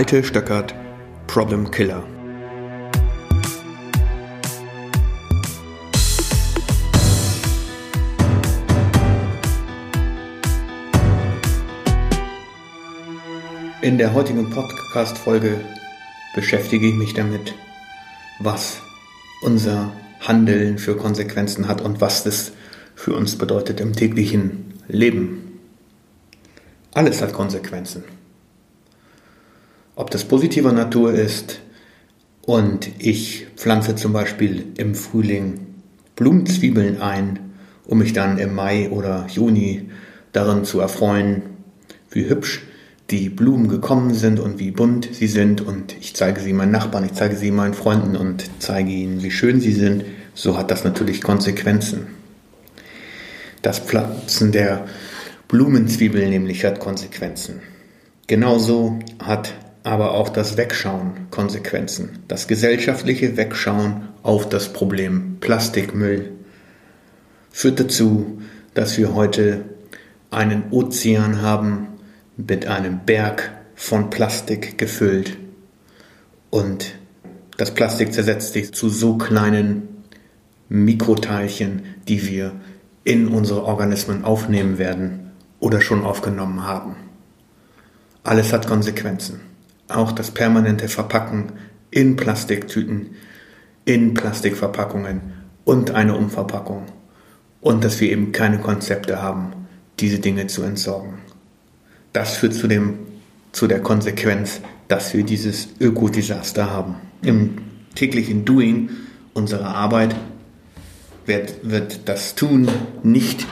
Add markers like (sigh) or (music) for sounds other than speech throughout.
Alte Stöckert Problem Killer. In der heutigen Podcast-Folge beschäftige ich mich damit, was unser Handeln für Konsequenzen hat und was das für uns bedeutet im täglichen Leben. Alles hat Konsequenzen. Ob das positiver Natur ist und ich pflanze zum Beispiel im Frühling Blumenzwiebeln ein, um mich dann im Mai oder Juni darin zu erfreuen, wie hübsch die Blumen gekommen sind und wie bunt sie sind und ich zeige sie meinen Nachbarn, ich zeige sie meinen Freunden und zeige ihnen, wie schön sie sind, so hat das natürlich Konsequenzen. Das Pflanzen der Blumenzwiebel nämlich hat Konsequenzen. Genauso hat aber auch das Wegschauen Konsequenzen. Das gesellschaftliche Wegschauen auf das Problem Plastikmüll führt dazu, dass wir heute einen Ozean haben, mit einem Berg von Plastik gefüllt. Und das Plastik zersetzt sich zu so kleinen Mikroteilchen, die wir in unsere Organismen aufnehmen werden oder schon aufgenommen haben. Alles hat Konsequenzen. Auch das permanente Verpacken in Plastiktüten, in Plastikverpackungen und eine Umverpackung. Und dass wir eben keine Konzepte haben, diese Dinge zu entsorgen das führt zu, dem, zu der Konsequenz, dass wir dieses Ökodesaster haben. Im täglichen Doing unserer Arbeit wird, wird das Tun nicht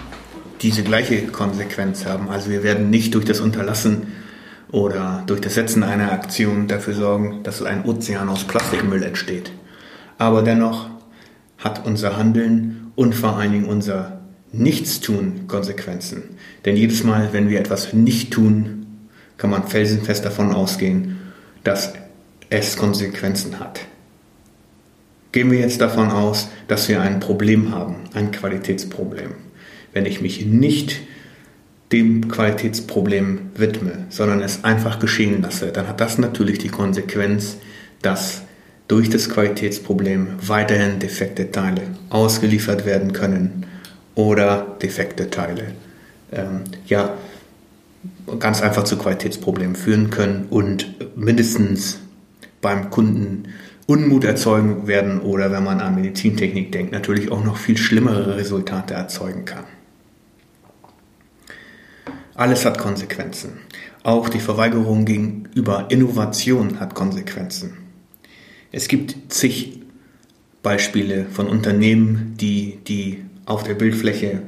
diese gleiche Konsequenz haben. Also wir werden nicht durch das Unterlassen oder durch das Setzen einer Aktion dafür sorgen, dass ein Ozean aus Plastikmüll entsteht. Aber dennoch hat unser Handeln und vor allen Dingen unser Nichtstun Konsequenzen. Denn jedes Mal, wenn wir etwas nicht tun, kann man felsenfest davon ausgehen, dass es Konsequenzen hat. Gehen wir jetzt davon aus, dass wir ein Problem haben, ein Qualitätsproblem. Wenn ich mich nicht dem Qualitätsproblem widme, sondern es einfach geschehen lasse, dann hat das natürlich die Konsequenz, dass durch das Qualitätsproblem weiterhin defekte Teile ausgeliefert werden können oder defekte Teile. Ähm, ja, ganz einfach zu Qualitätsproblemen führen können und mindestens beim Kunden Unmut erzeugen werden oder wenn man an Medizintechnik denkt, natürlich auch noch viel schlimmere Resultate erzeugen kann. Alles hat Konsequenzen. Auch die Verweigerung gegenüber Innovation hat Konsequenzen. Es gibt zig Beispiele von Unternehmen, die die auf der Bildfläche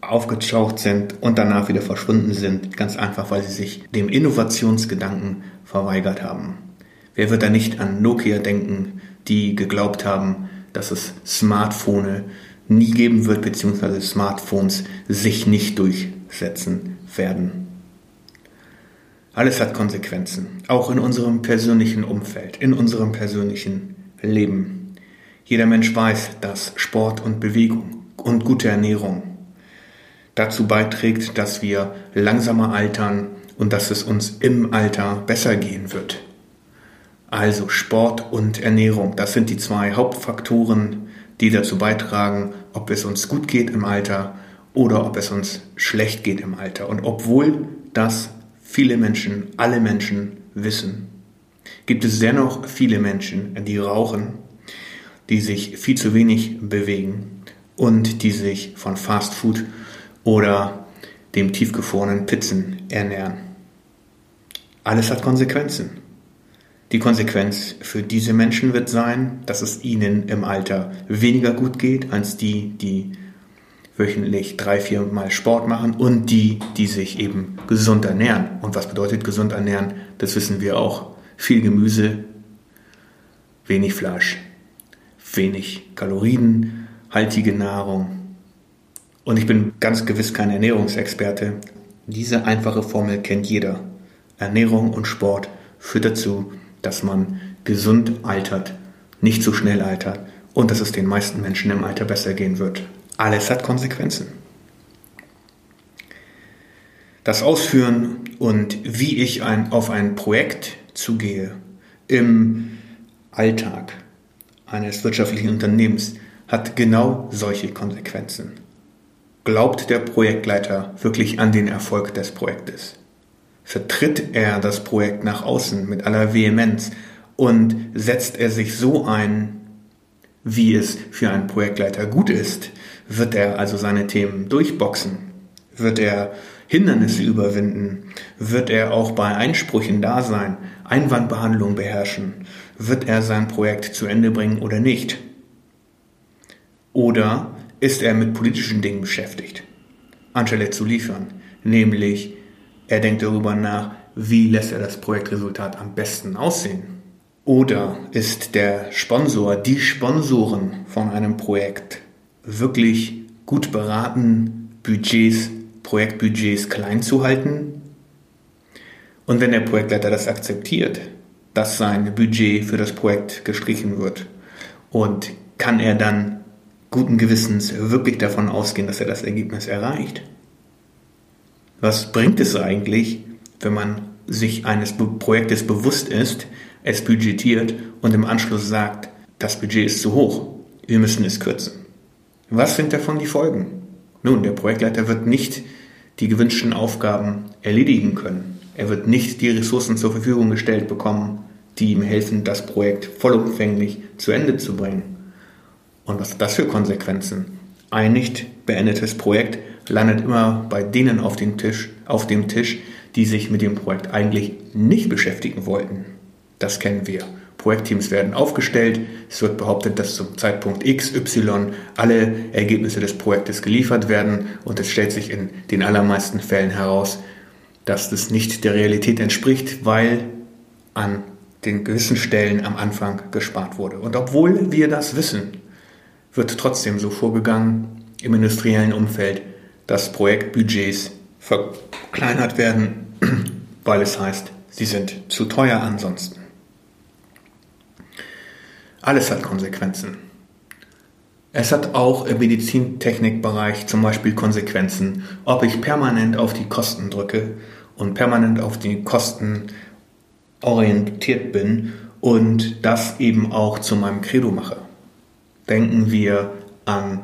aufgetaucht sind und danach wieder verschwunden sind, ganz einfach, weil sie sich dem Innovationsgedanken verweigert haben. Wer wird da nicht an Nokia denken, die geglaubt haben, dass es Smartphone nie geben wird, beziehungsweise Smartphones sich nicht durchsetzen werden. Alles hat Konsequenzen, auch in unserem persönlichen Umfeld, in unserem persönlichen Leben. Jeder Mensch weiß, dass Sport und Bewegung und gute Ernährung dazu beiträgt, dass wir langsamer altern und dass es uns im Alter besser gehen wird. Also Sport und Ernährung, das sind die zwei Hauptfaktoren, die dazu beitragen, ob es uns gut geht im Alter oder ob es uns schlecht geht im Alter. Und obwohl das viele Menschen, alle Menschen wissen, gibt es dennoch viele Menschen, die rauchen, die sich viel zu wenig bewegen und die sich von Fast Food oder dem tiefgefrorenen Pizzen ernähren. Alles hat Konsequenzen. Die Konsequenz für diese Menschen wird sein, dass es ihnen im Alter weniger gut geht als die, die wöchentlich drei, vier Mal Sport machen und die, die sich eben gesund ernähren. Und was bedeutet gesund ernähren? Das wissen wir auch. Viel Gemüse, wenig Fleisch, wenig Kalorien, haltige Nahrung. Und ich bin ganz gewiss kein Ernährungsexperte. Diese einfache Formel kennt jeder. Ernährung und Sport führt dazu, dass man gesund altert, nicht zu schnell altert und dass es den meisten Menschen im Alter besser gehen wird. Alles hat Konsequenzen. Das Ausführen und wie ich ein, auf ein Projekt zugehe im Alltag eines wirtschaftlichen Unternehmens, hat genau solche Konsequenzen. Glaubt der Projektleiter wirklich an den Erfolg des Projektes? Vertritt er das Projekt nach außen mit aller Vehemenz und setzt er sich so ein, wie es für einen Projektleiter gut ist? Wird er also seine Themen durchboxen? Wird er Hindernisse überwinden? Wird er auch bei Einsprüchen da sein? Einwandbehandlung beherrschen? Wird er sein Projekt zu Ende bringen oder nicht? Oder ist er mit politischen Dingen beschäftigt, anstelle zu liefern? Nämlich, er denkt darüber nach, wie lässt er das Projektresultat am besten aussehen? Oder ist der Sponsor, die Sponsoren von einem Projekt wirklich gut beraten, Budgets, Projektbudgets klein zu halten? Und wenn der Projektleiter das akzeptiert, dass sein Budget für das Projekt gestrichen wird, und kann er dann guten Gewissens wirklich davon ausgehen, dass er das Ergebnis erreicht? Was bringt es eigentlich, wenn man sich eines Projektes bewusst ist, es budgetiert und im Anschluss sagt, das Budget ist zu hoch, wir müssen es kürzen? Was sind davon die Folgen? Nun, der Projektleiter wird nicht die gewünschten Aufgaben erledigen können. Er wird nicht die Ressourcen zur Verfügung gestellt bekommen, die ihm helfen, das Projekt vollumfänglich zu Ende zu bringen. Und was hat das für Konsequenzen? Ein nicht beendetes Projekt landet immer bei denen auf dem Tisch, auf dem Tisch, die sich mit dem Projekt eigentlich nicht beschäftigen wollten. Das kennen wir. Projektteams werden aufgestellt. Es wird behauptet, dass zum Zeitpunkt X, Y alle Ergebnisse des Projektes geliefert werden und es stellt sich in den allermeisten Fällen heraus, dass das nicht der Realität entspricht, weil an den gewissen Stellen am Anfang gespart wurde. Und obwohl wir das wissen, wird trotzdem so vorgegangen im industriellen Umfeld, dass Projektbudgets verkleinert werden, (clears throat) weil es heißt, sie sind zu teuer ansonsten. Alles hat Konsequenzen. Es hat auch im Medizintechnikbereich zum Beispiel Konsequenzen, ob ich permanent auf die Kosten drücke und permanent auf die Kosten orientiert bin und das eben auch zu meinem Credo mache. Denken wir an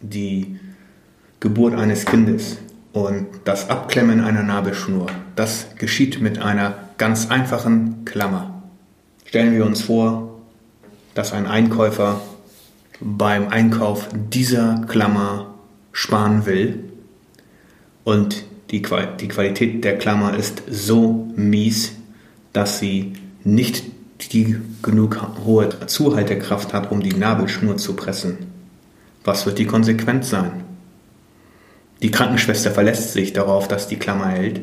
die Geburt eines Kindes und das Abklemmen einer Nabelschnur. Das geschieht mit einer ganz einfachen Klammer. Stellen wir uns vor, dass ein Einkäufer beim Einkauf dieser Klammer sparen will und die, Qualität der Klammer ist so mies, dass sie nicht die genug hohe Zuhaltekraft hat, um die Nabelschnur zu pressen. Was wird die Konsequenz sein? Die Krankenschwester verlässt sich darauf, dass die Klammer hält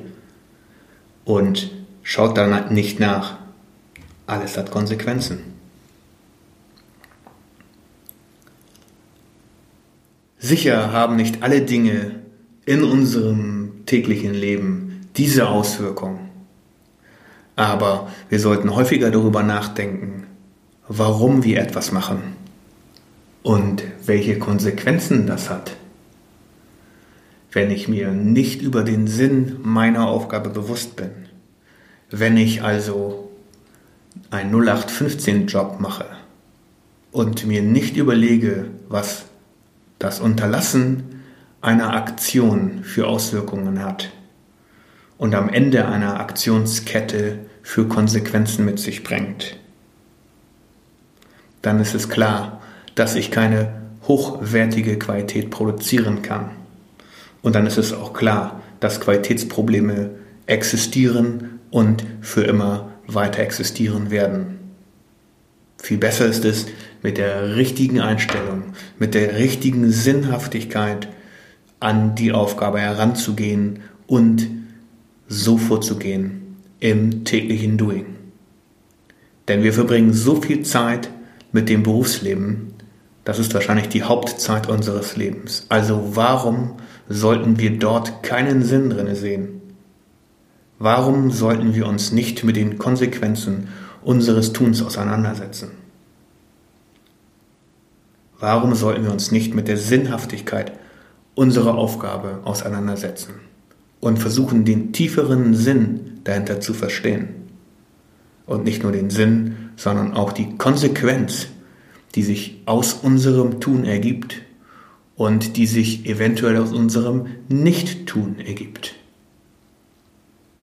und schaut dann nicht nach. Alles hat Konsequenzen. Sicher haben nicht alle Dinge in unserem täglichen Leben diese Auswirkung. Aber wir sollten häufiger darüber nachdenken, warum wir etwas machen und welche Konsequenzen das hat. Wenn ich mir nicht über den Sinn meiner Aufgabe bewusst bin, wenn ich also einen 0815-Job mache und mir nicht überlege, was das Unterlassen einer Aktion für Auswirkungen hat und am Ende einer Aktionskette für Konsequenzen mit sich bringt. Dann ist es klar, dass ich keine hochwertige Qualität produzieren kann. Und dann ist es auch klar, dass Qualitätsprobleme existieren und für immer weiter existieren werden. Viel besser ist es, mit der richtigen Einstellung, mit der richtigen Sinnhaftigkeit an die Aufgabe heranzugehen und so vorzugehen, im täglichen Doing. Denn wir verbringen so viel Zeit mit dem Berufsleben, das ist wahrscheinlich die Hauptzeit unseres Lebens. Also warum sollten wir dort keinen Sinn drin sehen? Warum sollten wir uns nicht mit den Konsequenzen unseres Tuns auseinandersetzen? Warum sollten wir uns nicht mit der Sinnhaftigkeit unserer Aufgabe auseinandersetzen? und versuchen den tieferen Sinn dahinter zu verstehen. und nicht nur den Sinn, sondern auch die Konsequenz, die sich aus unserem Tun ergibt und die sich eventuell aus unserem Nicht-Tun ergibt.